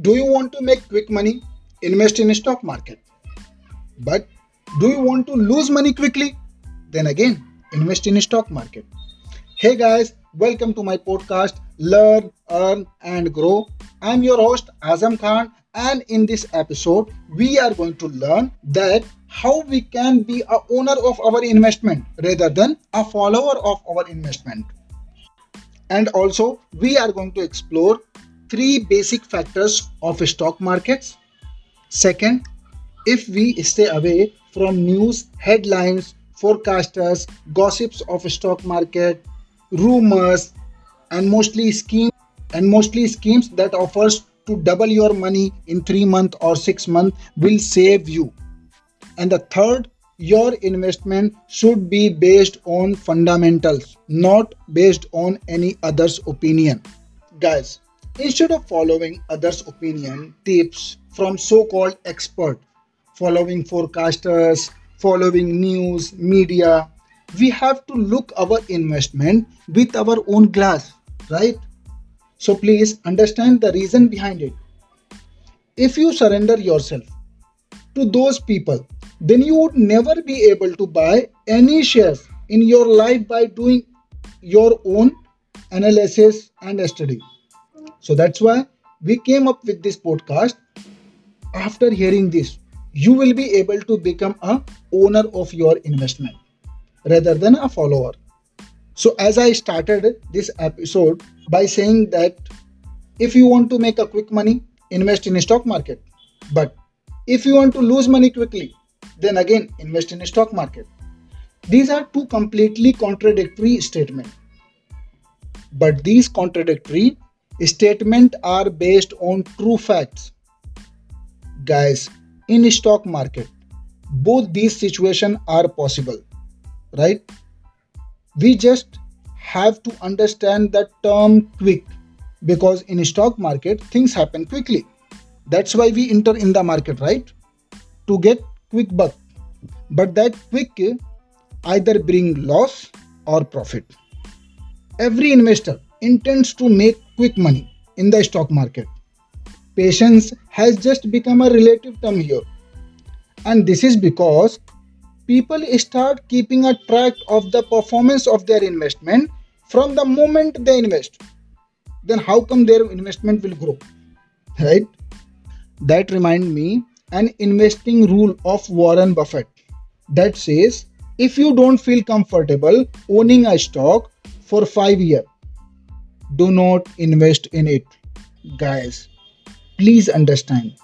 Do you want to make quick money? Invest in stock market. But do you want to lose money quickly? Then again, invest in stock market. Hey guys, welcome to my podcast Learn, Earn and Grow. I'm your host Azam Khan and in this episode we are going to learn that how we can be a owner of our investment rather than a follower of our investment. And also we are going to explore three basic factors of stock markets. Second, if we stay away from news, headlines, forecasters, gossips of stock market, rumors, and mostly schemes and mostly schemes that offers to double your money in 3 months or 6 months will save you. And the third, your investment should be based on fundamentals, not based on any other's opinion. Guys, Instead of following others' opinion, tips from so-called expert, following forecasters, following news, media, we have to look our investment with our own glass, right? So please understand the reason behind it. If you surrender yourself to those people, then you would never be able to buy any shares in your life by doing your own analysis and study. So that's why we came up with this podcast. After hearing this, you will be able to become a owner of your investment rather than a follower. So as I started this episode by saying that if you want to make a quick money, invest in a stock market. But if you want to lose money quickly, then again invest in a stock market. These are two completely contradictory statements. But these contradictory statement are based on true facts. Guys in stock market both these situations are possible right? We just have to understand the term quick because in stock market things happen quickly. That's why we enter in the market right? To get quick buck. But that quick either bring loss or profit. Every investor intends to make quick money in the stock market. Patience has just become a relative term here. And this is because people start keeping a track of the performance of their investment from the moment they invest. Then how come their investment will grow? Right? That remind me an investing rule of Warren Buffett that says if you don't feel comfortable owning a stock for 5 years do not invest in it guys. Please understand.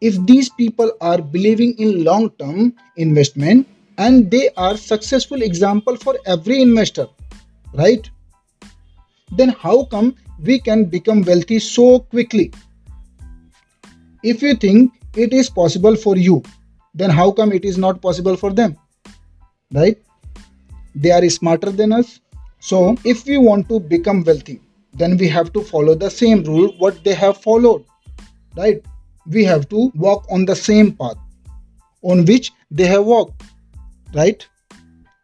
If these people are believing in long term investment and they are successful example for every investor right? Then how come we can become wealthy so quickly? If you think it is possible for you then how come it is not possible for them? Right? They are smarter than us. So if we want to become wealthy then we have to follow the same rule what they have followed right? We have to walk on the same path on which they have walked right?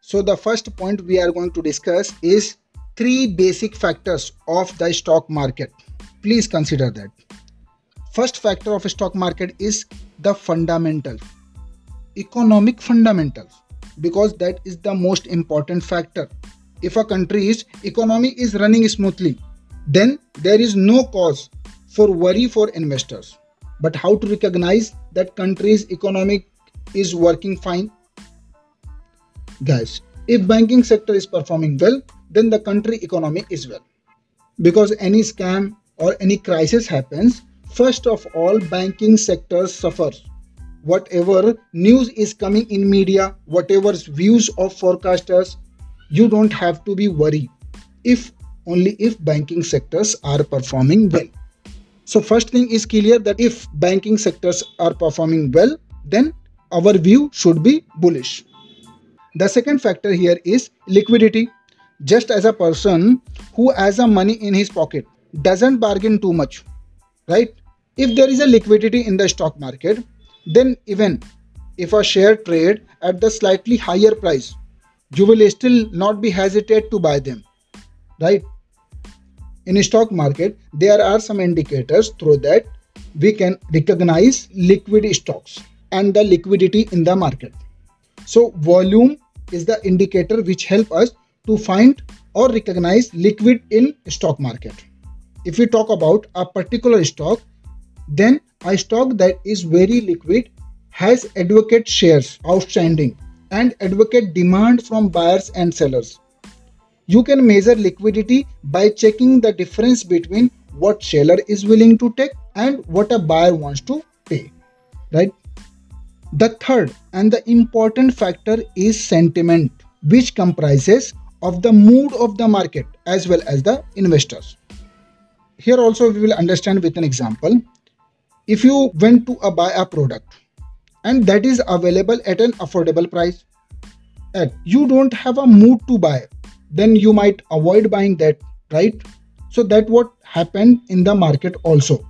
So the first point we are going to discuss is three basic factors of the stock market. Please consider that. First factor of stock market is the fundamental economic fundamentals because that is the most important factor. If a country's economy is running smoothly then there is no cause for worry for investors. But how to recognize that country's economic is working fine? Guys, if banking sector is performing well, then the country economy is well. Because any scam or any crisis happens, first of all, banking sector suffers. Whatever news is coming in media, whatever views of forecasters, you don't have to be worried. If only if banking sectors are performing well. So first thing is clear that if banking sectors are performing well, then our view should be bullish. The second factor here is liquidity. Just as a person who has a money in his pocket doesn't bargain too much, right? If there is a liquidity in the stock market, then even if a share trade at the slightly higher price, you will still not be hesitate to buy them, right? In stock market there are some indicators through that we can recognize liquid stocks and the liquidity in the market. So volume is the indicator which help us to find or recognize liquid in stock market. If we talk about a particular stock, then a stock that is very liquid has advocate shares outstanding and advocate demand from buyers and sellers. You can measure liquidity by checking the difference between what seller is willing to take and what a buyer wants to pay, right? The third and the important factor is sentiment, which comprises of the mood of the market as well as the investors. Here also we will understand with an example. If you went to a buy a product and that is available at an affordable price, and you don't have a mood to buy, then you might avoid buying that, right? So that what happened in the market also.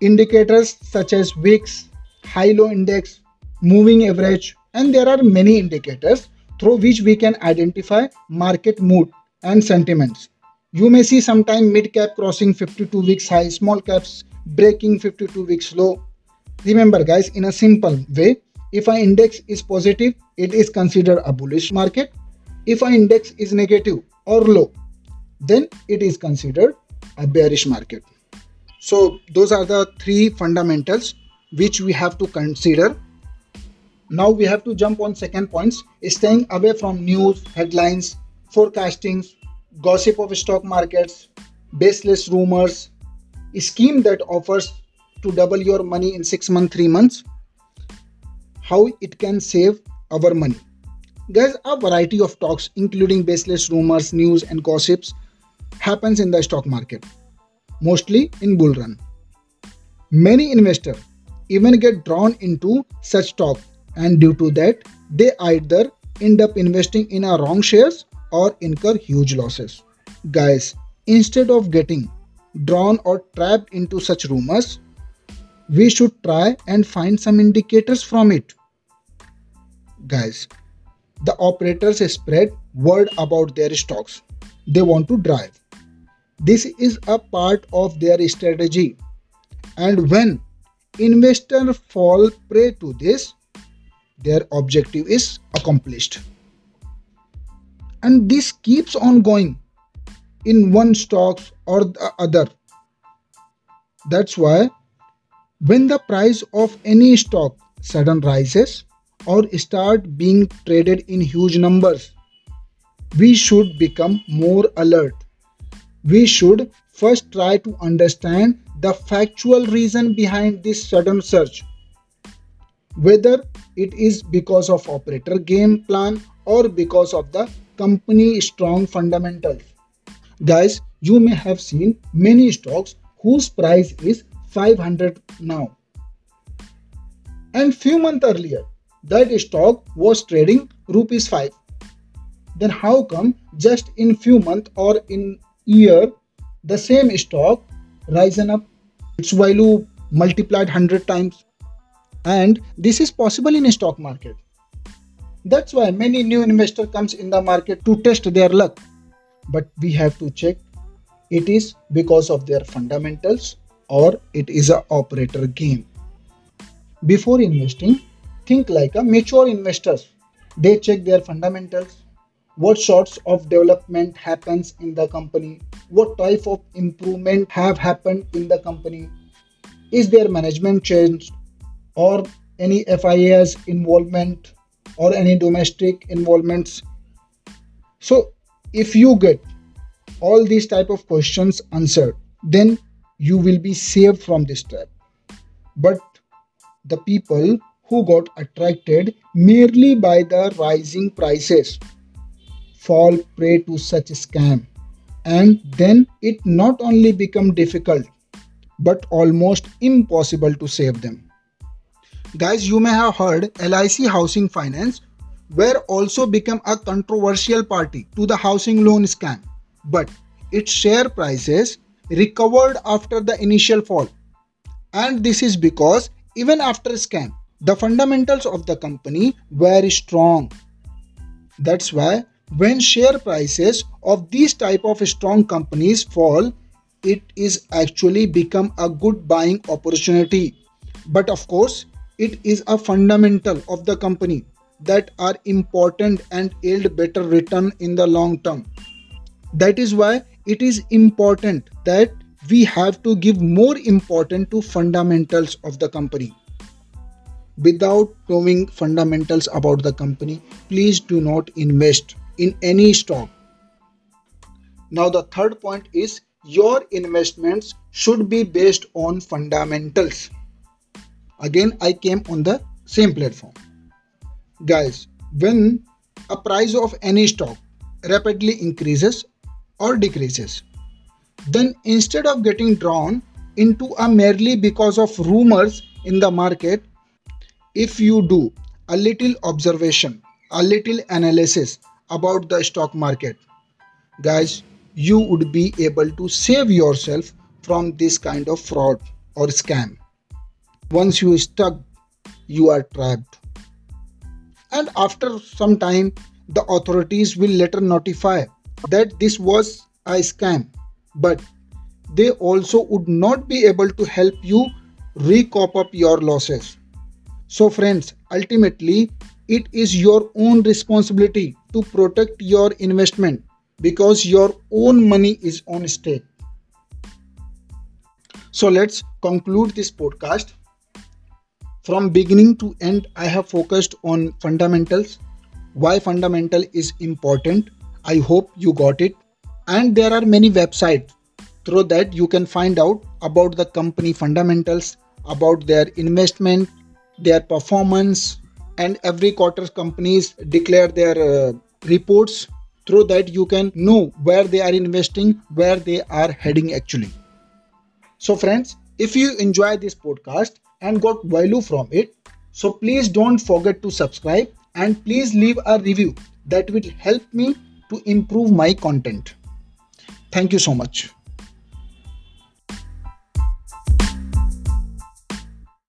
Indicators such as VIX, high-low index, moving average, and there are many indicators through which we can identify market mood and sentiments. You may see sometime mid cap crossing 52 weeks high, small caps breaking 52 weeks low. Remember guys, in a simple way, if an index is positive, it is considered a bullish market. If an index is negative or low, then it is considered a bearish market. So those are the three fundamentals which we have to consider. Now we have to jump on second points, staying away from news, headlines, forecastings, gossip of stock markets, baseless rumors, a scheme that offers to double your money in 6 months, 3 months, how it can save our money. There's a variety of talks including baseless rumors, news and gossips happens in the stock market, mostly in bull run. Many investors even get drawn into such talk and due to that they either end up investing in a wrong shares or incur huge losses. Guys, instead of getting drawn or trapped into such rumors, we should try and find some indicators from it. Guys, the operators spread word about their stocks they want to drive. This is a part of their strategy. And when investors fall prey to this, their objective is accomplished. And this keeps on going in one stocks or the other. That's why when the price of any stock sudden rises or start being traded in huge numbers, we should become more alert. We should first try to understand the factual reason behind this sudden surge. Whether it is because of operator game plan or because of the company strong fundamentals. Guys, you may have seen many stocks whose price is 500 now. And few months earlier, that stock was trading rupees 5. Then how come just in few months or in year the same stock risen up? Its value multiplied 100 times. And this is possible in a stock market. That's why many new investor comes in the market to test their luck. But we have to check it is because of their fundamentals or it is a operator game. Before investing think like a mature investors. They check their fundamentals. What sorts of development happens in the company? What type of improvement have happened in the company? Is their management changed or any FIA's involvement or any domestic involvements? So if you get all these type of questions answered then you will be saved from this trap. But the people who got attracted merely by the rising prices. Fall prey to such scam. And then it not only become difficult but almost impossible to save them. Guys you may have heard LIC housing finance were also become a controversial party to the housing loan scam. But its share prices recovered after the initial fall. And this is because even after scam the fundamentals of the company were strong. That's why when share prices of these type of strong companies fall, it is actually become a good buying opportunity. But of course it is a fundamental of the company that are important and yield better return in the long term. That is why it is important that we have to give more importance to fundamentals of the company without knowing fundamentals about the company please do not invest in any stock. Now the third point is your investments should be based on fundamentals. Again i came on the same platform. Guys when a price of any stock rapidly increases or decreases then instead of getting drawn into a merely because of rumors in the market if you do a little observation a little analysis about the stock market guys you would be able to save yourself from this kind of fraud or scam. Once you stuck you are trapped. And after some time the authorities will later notify that this was a scam but they also would not be able to help you recoup up your losses so friends ultimately it is your own responsibility to protect your investment because your own money is on stake. So let's conclude this podcast. From beginning to end i have focused on fundamentals why fundamental is important. I hope you got it. And there are many websites through that you can find out about the company fundamentals about their investment their performance and every quarter companies declare their uh, reports. Through that you can know where they are investing where they are heading actually. So friends if you enjoy this podcast and got value from it so please don't forget to subscribe and please leave a review. That will help me to improve my content. Thank you so much